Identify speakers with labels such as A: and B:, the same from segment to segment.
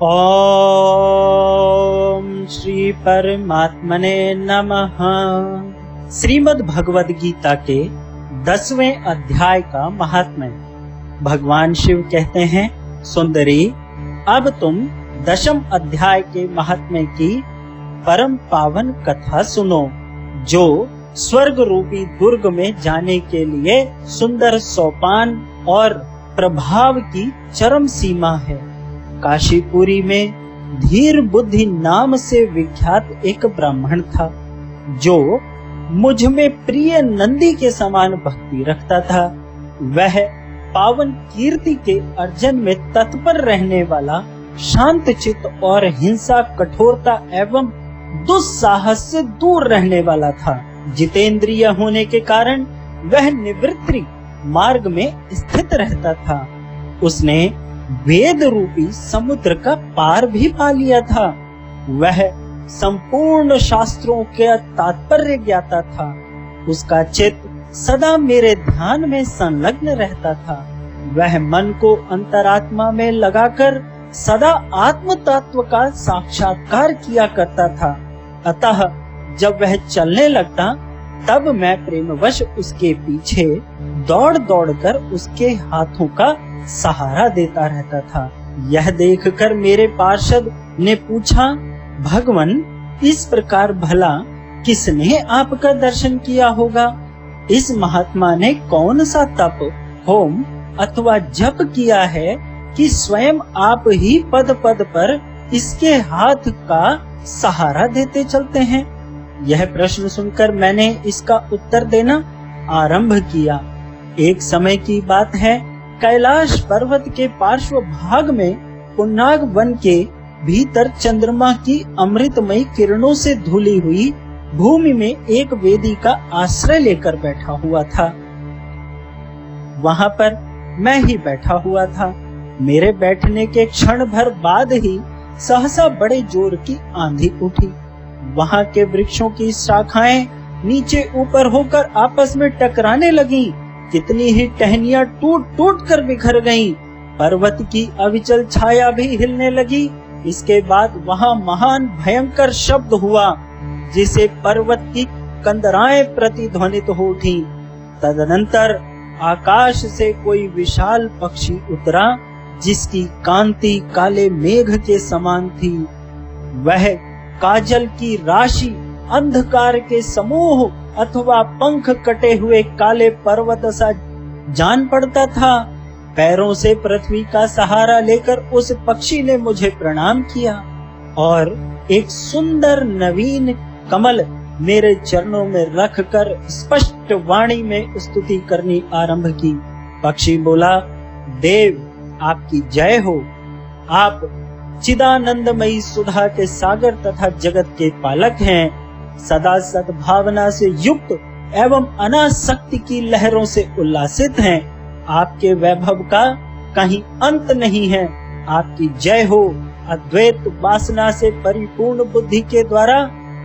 A: ओम श्री परमात्मने नमः। श्रीमद् भगवद गीता के दसवें अध्याय का महात्म्य। भगवान शिव कहते हैं, सुंदरी, अब तुम दशम अध्याय के महात्म्य की परम पावन कथा सुनो, जो स्वर्ग रूपी दुर्ग में जाने के लिए सुंदर सोपान और प्रभाव की चरम सीमा है। काशीपुरी में धीर बुद्धि नाम से विख्यात एक ब्राह्मण था, जो मुझमें प्रिय नंदी के समान भक्ति रखता था। वह पावन कीर्ति के अर्जन में तत्पर रहने वाला, शांत चित्त और हिंसा, कठोरता एवं दुस्साहस से दूर रहने वाला था। जितेंद्रिय होने के कारण वह निवृत्ति मार्ग में स्थित रहता था। उसने वेद रूपी समुद्र का पार भी पा लिया था। वह संपूर्ण शास्त्रों के तात्पर्य ज्ञाता था। उसका चित्त सदा मेरे ध्यान में संलग्न रहता था। वह मन को अंतरात्मा में लगाकर सदा आत्म तत्व का साक्षात्कार किया करता था। अतः जब वह चलने लगता तब मैं प्रेमवश उसके पीछे दौड़ दौड़ कर उसके हाथों का सहारा देता रहता था। यह देखकर मेरे पार्षद ने पूछा, भगवान, इस प्रकार भला किसने आपका दर्शन किया होगा? इस महात्मा ने कौन सा तप, होम अथवा जप किया है कि स्वयं आप ही पद पद पर इसके हाथ का सहारा देते चलते हैं? यह प्रश्न सुनकर मैंने इसका उत्तर देना आरंभ किया। एक समय की बात है, कैलाश पर्वत के पार्श्व भाग में पुन्नाग वन के भीतर चंद्रमा की अमृतमयी किरणों से धुली हुई भूमि में एक वेदी का आश्रय लेकर बैठा हुआ था। वहाँ पर मैं ही बैठा हुआ था। मेरे बैठने के क्षण भर बाद ही सहसा बड़े ज़ोर की आंधी उठी। वहाँ के वृक्षों की शाखाएँ नीचे ऊपर होकर आपस में टकराने लगी। कितनी ही टहनिया टूट टूट कर बिखर गई पर्वत की अविचल छाया भी हिलने लगी। इसके बाद वहाँ महान भयंकर शब्द हुआ, जिसे पर्वत की कंदराएँ प्रतिध्वनित हो उठी। तदनंतर आकाश से कोई विशाल पक्षी उतरा, जिसकी कांति काले मेघ के समान थी। वह काजल की राशि अंधकार के समूह अथवा पंख कटे हुए काले पर्वत सा जान पड़ता था। पैरों से पृथ्वी का सहारा लेकर उस पक्षी ने मुझे प्रणाम किया और एक सुंदर नवीन कमल मेरे चरणों में रख कर स्पष्ट वाणी में स्तुति करनी आरंभ की। पक्षी बोला, देव, आपकी जय हो। आप चिदानंदमयी सुधा के सागर तथा जगत के पालक हैं। सदा सद्भावना से युक्त एवं अनाशक्ति की लहरों से उल्लासित हैं। आपके वैभव का कहीं अंत नहीं है। आपकी जय हो। अद्वैत वासना से परिपूर्ण बुद्धि के द्वारा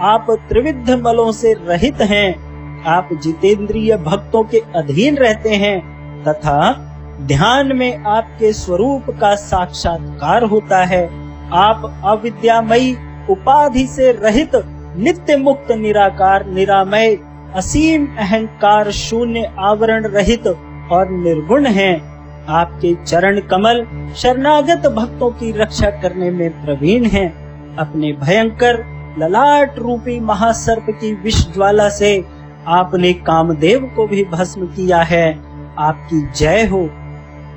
A: आप त्रिविध मलों से रहित हैं। आप जितेंद्रिय भक्तों के अधीन रहते हैं तथा ध्यान में आपके स्वरूप का साक्षात्कार होता है। आप अविद्यामयी, उपाधि से रहित, नित्य मुक्त, निराकार, निरामय, असीम अहंकार शून्य आवरण रहित और निर्गुण हैं। आपके चरण कमल शरणागत भक्तों की रक्षा करने में प्रवीण हैं। अपने भयंकर, ललाट रूपी महासर्प की विष ज्वाला से आपने कामदेव को भी भस्म किया है आपकी जय हो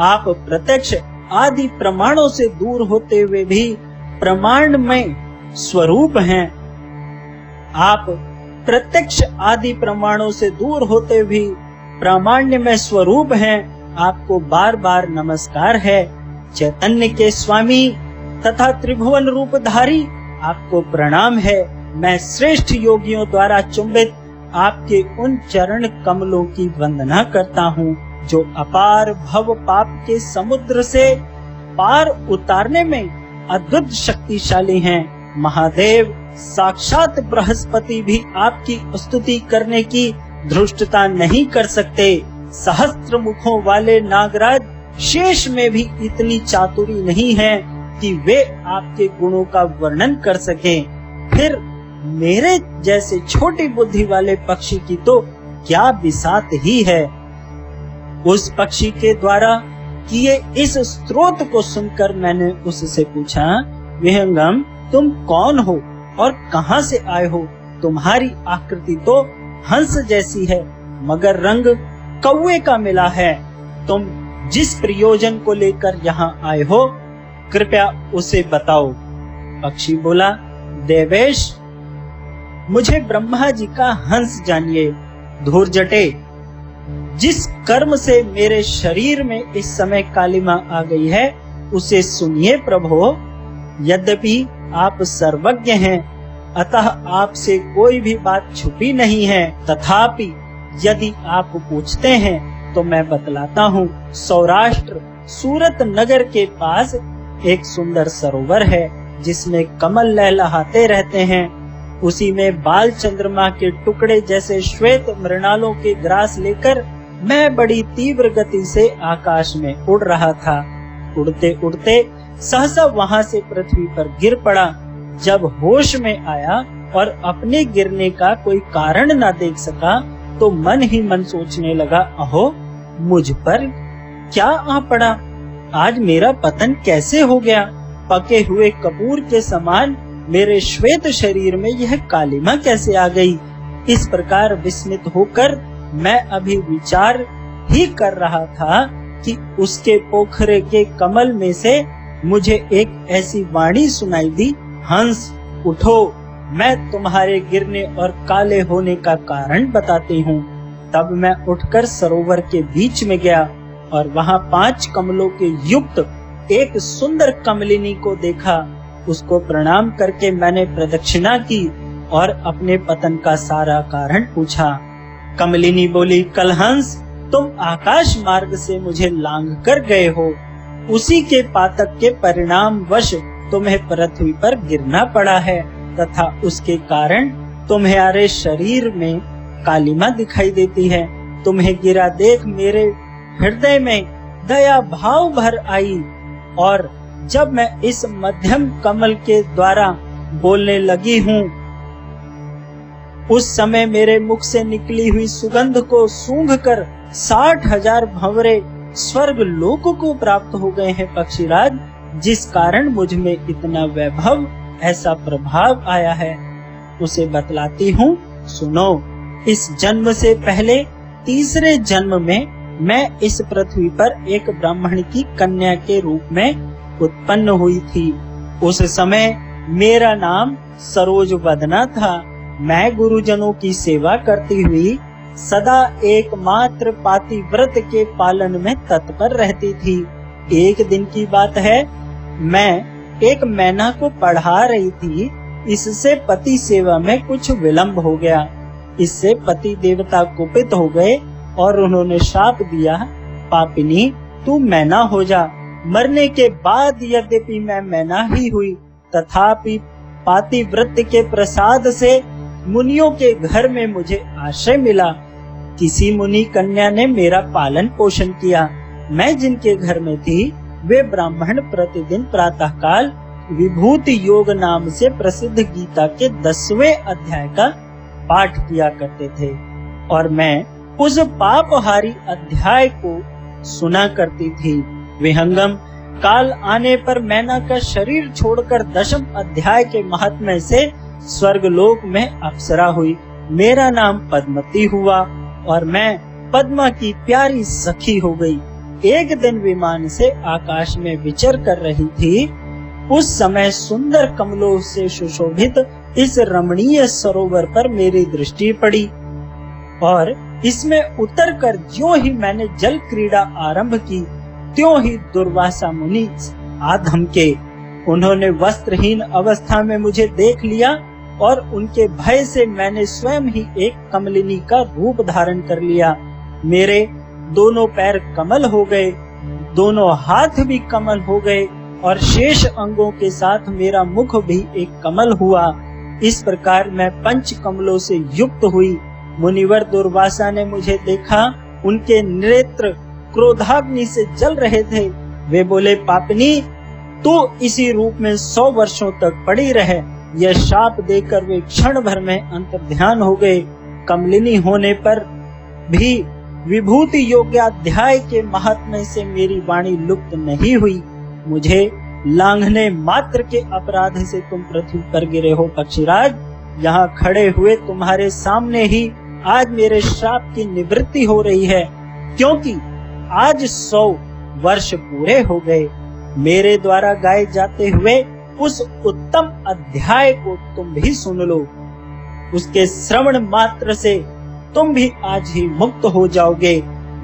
A: आप प्रत्यक्ष आदि प्रमाणों से दूर होते हुए भी प्रमाण में स्वरूप हैं। आप प्रत्यक्ष आदि प्रमाणों से दूर होते भी प्रामाण्य में स्वरूप हैं, आपको बार बार नमस्कार है। चैतन्य के स्वामी तथा त्रिभुवन रूपधारी, आपको प्रणाम है। मैं श्रेष्ठ योगियों द्वारा चुंबित आपके उन चरण कमलों की वंदना करता हूँ। जो अपार भव पाप के समुद्र से पार उतारने में अद्भुत शक्तिशाली हैं। महादेव, साक्षात बृहस्पति भी आपकी स्तुति करने की धृष्टता नहीं कर सकते। सहस्त्र मुखों वाले नागराज शेष में भी इतनी चातुरी नहीं है कि वे आपके गुणों का वर्णन कर सकें। फिर मेरे जैसे छोटी बुद्धि वाले पक्षी की तो क्या बिसात ही है। उस पक्षी के द्वारा किए इस स्रोत को सुनकर मैंने उससे पूछा, विहंगम, तुम कौन हो और कहाँ से आए हो? तुम्हारी आकृति तो हंस जैसी है, मगर रंग कौए का मिला है। तुम जिस प्रयोजन को लेकर यहाँ आए हो, कृपया उसे बताओ। पक्षी बोला, देवेश, मुझे ब्रह्मा जी का हंस जानिए। धूर जटे जिस कर्म से मेरे शरीर में इस समय कालिमा आ गई है, उसे सुनिए प्रभु, यद्यपि आप सर्वज्ञ हैं, अतः आपसे कोई भी बात छुपी नहीं है। तथापि यदि आप पूछते हैं तो मैं बतलाता हूँ, सौराष्ट्र सूरत नगर के पास एक सुंदर सरोवर है, जिसमें कमल लहलहाते रहते हैं। उसी में बाल चंद्रमा के टुकड़े जैसे श्वेत मृणालों के ग्रास लेकर मैं बड़ी तीव्र गति से आकाश में उड़ रहा था। उड़ते उड़ते सहसा वहाँ से पृथ्वी पर गिर पड़ा। जब होश में आया और अपने गिरने का कोई कारण न देख सका तो मन ही मन सोचने लगा, अहो, मुझ पर क्या आ पड़ा? आज मेरा पतन कैसे हो गया? पके हुए कपूर के समान मेरे श्वेत शरीर में यह कालिमा कैसे आ गई? इस प्रकार विस्मित होकर मैं अभी विचार ही कर रहा था कि उसके पोखरे के कमल में से मुझे एक ऐसी वाणी सुनाई दी, हंस, उठो। मैं तुम्हारे गिरने और काले होने का कारण बताती हूँ। तब मैं उठकर सरोवर के बीच में गया और वहाँ पाँच कमलों के युक्त एक सुंदर कमलिनी को देखा। उसको प्रणाम करके मैंने प्रदक्षिणा की और अपने पतन का सारा कारण पूछा। कमलिनी बोली कलहंस तुम आकाश मार्ग से मुझे लांग कर गए हो। उसी के पातक के परिणाम वश तुम्हें पृथ्वी पर गिरना पड़ा है, तथा उसके कारण तुम्हारे शरीर में कालिमा दिखाई देती है। तुम्हें गिरा देख मेरे हृदय में दया भाव भर आई, और जब मैं इस मध्यम कमल के द्वारा बोलने लगी हूँ उस समय मेरे मुख से निकली हुई सुगंध को सूंघ कर साठ हज़ार भंवरे स्वर्ग लोक को प्राप्त हो गए हैं पक्षीराज, जिस कारण मुझमें इतना वैभव, ऐसा प्रभाव आया है। उसे बतलाती हूँ, सुनो, इस जन्म से पहले तीसरे जन्म में मैं इस पृथ्वी पर एक ब्राह्मण की कन्या के रूप में उत्पन्न हुई थी। उस समय मेरा नाम सरोज बदना था। मैं गुरुजनों की सेवा करती हुई सदा एकमात्र पातिव्रत के पालन में तत्पर रहती थी। एक दिन की बात है, मैं एक मैना को पढ़ा रही थी। इससे पति सेवा में कुछ विलंब हो गया। इससे पति देवता कुपित हो गए और उन्होंने शाप दिया, पापिनी, तू मैना हो जा। मरने के बाद यद्यपि मैं मैना ही हुई, तथापि पातिव्रत के प्रसाद से मुनियों के घर में मुझे आश्रय मिला। किसी मुनि कन्या ने मेरा पालन पोषण किया। मैं जिनके घर में थी, वे ब्राह्मण प्रतिदिन प्रातः काल विभूति योग नाम से प्रसिद्ध गीता के दसवें अध्याय का पाठ किया करते थे और मैं उस पापहारी अध्याय को सुना करती थी। विहंगम काल आने पर मैना का शरीर छोड़कर दशम अध्याय के महात्म्य से स्वर्ग लोक में अप्सरा हुई। मेरा नाम पद्मती हुआ और मैं पद्मा की प्यारी सखी हो गई। एक दिन विमान से आकाश में विचर कर रही थी। उस समय सुंदर कमलों से सुशोभित इस रमणीय सरोवर पर मेरी दृष्टि पड़ी और इसमें उतर कर जो ही मैंने जल क्रीड़ा आरंभ की, त्यों ही दुर्वासा मुनि आधम के उन्होंने वस्त्रहीन अवस्था में मुझे देख लिया और उनके भय से मैंने स्वयं ही एक कमलिनी का रूप धारण कर लिया। मेरे दोनों पैर कमल हो गए, दोनों हाथ भी कमल हो गए और शेष अंगों के साथ मेरा मुख भी एक कमल हुआ। इस प्रकार मैं पंच कमलों से युक्त हुई। मुनिवर दुर्वासा ने मुझे देखा, उनके नेत्र क्रोधाग्नि से जल रहे थे। वे बोले, पापनी, तू इसी रूप में सौ वर्षों तक पड़ी रहे। यह शाप देकर वे क्षण भर में अंतर ध्यान हो गए। कमलिनी होने पर भी विभूति योग्याध्याय के महात्म्य से मेरी वाणी लुप्त नहीं हुई। मुझे लांघने मात्र के अपराध से तुम पृथ्वी पर गिरे हो पक्षीराज। यहाँ खड़े हुए तुम्हारे सामने ही आज मेरे श्राप की निवृत्ति हो रही है, क्योंकि आज सौ वर्ष पूरे हो गए। मेरे द्वारा गाए जाते हुए उस उत्तम अध्याय को तुम भी सुन लो। उसके श्रवण मात्र से तुम भी आज ही मुक्त हो जाओगे।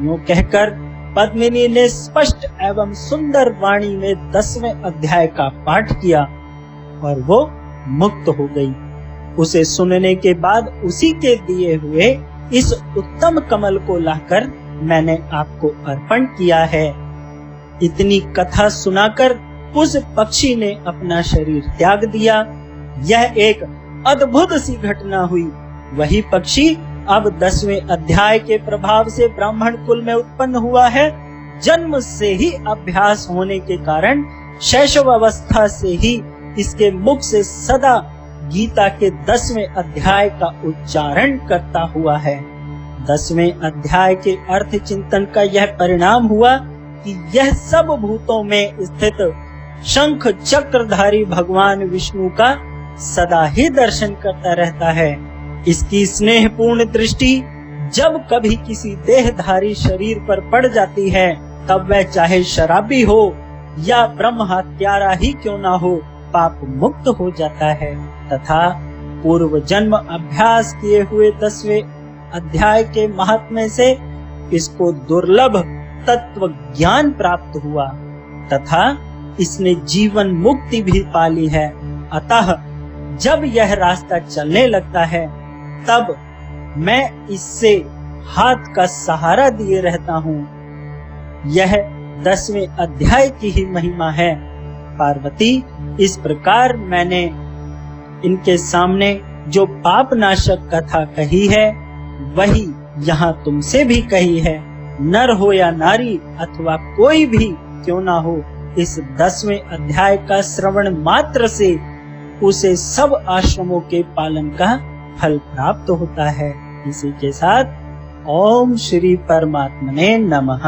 A: यूँ कहकर पद्मिनी ने स्पष्ट एवं सुंदर वाणी में दसवें अध्याय का पाठ किया और वो मुक्त हो गई। उसे सुनने के बाद उसी के दिए हुए इस उत्तम कमल को लाकर मैंने आपको अर्पण किया है। इतनी कथा सुनाकर उस पक्षी ने अपना शरीर त्याग दिया। यह एक अद्भुत सी घटना हुई। वही पक्षी अब दसवें अध्याय के प्रभाव से ब्राह्मण कुल में उत्पन्न हुआ है। जन्म से ही अभ्यास होने के कारण शैशव अवस्था से ही इसके मुख से सदा गीता के दसवें अध्याय का उच्चारण करता हुआ है। दसवें अध्याय के अर्थ चिंतन का यह परिणाम हुआ कि यह सब भूतों में स्थित शंख चक्रधारी भगवान विष्णु का सदा ही दर्शन करता रहता है। इसकी स्नेहपूर्ण दृष्टि जब कभी किसी देहधारी शरीर पर पड़ जाती है, तब वह चाहे शराबी हो या ब्रह्म हत्यारा ही क्यों ना हो, पाप मुक्त हो जाता है। तथा पूर्व जन्म अभ्यास किए हुए दसवें अध्याय के महात्म्य से इसको दुर्लभ तत्व ज्ञान प्राप्त हुआ। तथा इसने जीवन मुक्ति भी पाली है। अतः जब यह रास्ता चलने लगता है, तब मैं इससे हाथ का सहारा दिए रहता हूँ। यह दसवें अध्याय की ही महिमा है। पार्वती, इस प्रकार मैंने इनके सामने जो पाप नाशक कथा कही है, वही यहाँ तुमसे भी कही है। नर हो या नारी अथवा कोई भी क्यों ना हो इस दसवें अध्याय का श्रवण मात्र से उसे सब आश्रमों के पालन का फल प्राप्त होता है। इसी के साथ ओम श्री परमात्मने नमः।